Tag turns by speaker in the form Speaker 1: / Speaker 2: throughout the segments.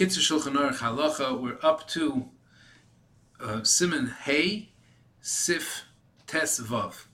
Speaker 1: Kitzur Shulchan Aruch Halacha. We're up to uh, Siman Hey, Sif Tes Vav,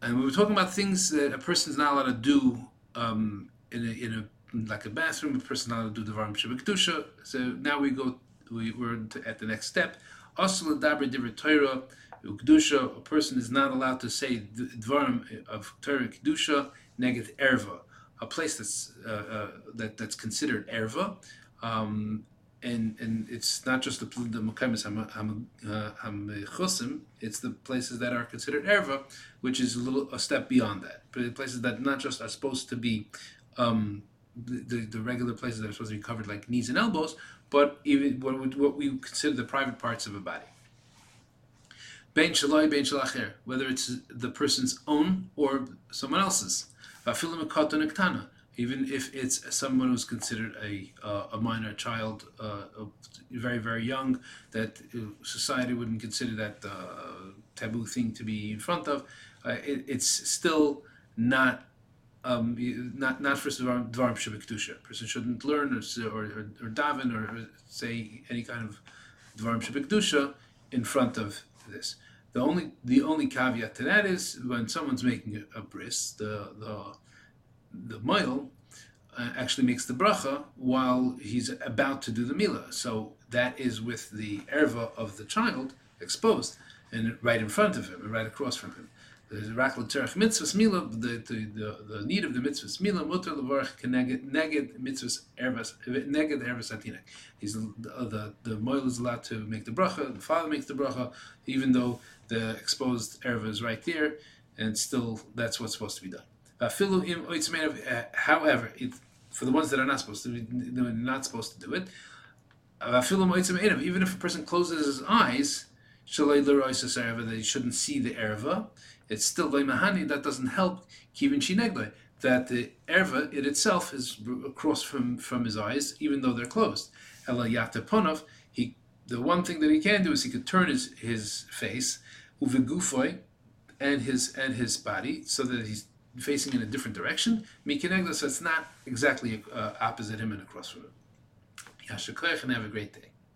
Speaker 1: and we were talking about things that a person is not allowed to do um, in a, in a like a bathroom. A person not allowed to do the Varim Kedusha. So now we go. We, we're at the next step. Also, Dabra Divra Torah Kedusha. A person is not allowed to say Dvarim of Torah Kedusha neged erva, a place that's uh, uh, that that's considered erva, um, and and it's not just the the mekaymis hamchusim, it's the places that are considered erva, which is a little a step beyond that. But places that not just are supposed to be. Um, the, the, the, regular places that are supposed to be covered like knees and elbows, but even what, what we consider the private parts of a body. Bein shaloi, bein whether it's the person's own or someone else's even if it's someone who's considered a, uh, a minor child, uh, very, very young, that society wouldn't consider that uh, taboo thing to be in front of, uh, it, it's still not um, not not for dvarim shebekdusha. A person shouldn't learn or or, or, or daven or say any kind of dvarim shebekdusha in front of this. The only the only caveat to that is when someone's making a, a bris, the the the moil uh, actually makes the bracha while he's about to do the milah. So that is with the erva of the child exposed and right in front of him and right across from him. The rakla terach mitzvahs milah, the, the, the, the need of the mitzvahs milah, mutter levarach neged mitzvahs ervas neged ervas atinek. He's the, the the moil is allowed to make the bracha. The father makes the bracha, even though the exposed erva is right there, and still that's what's supposed to be done. Uh, however, it, for the ones that are not supposed to, they're not supposed to do it. Even if a person closes his eyes, that he shouldn't see the erva, it's still mahani. That doesn't help kivin shinegle. That the erva it itself is across from from his eyes, even though they're closed. Ela yata ponov. He the one thing that he can do is he could turn his his face uvigufoy and his and his body so that he's facing in a different direction. Mikinegla, so it's not exactly uh, opposite him and across from him. Yashikoyach and have a great day.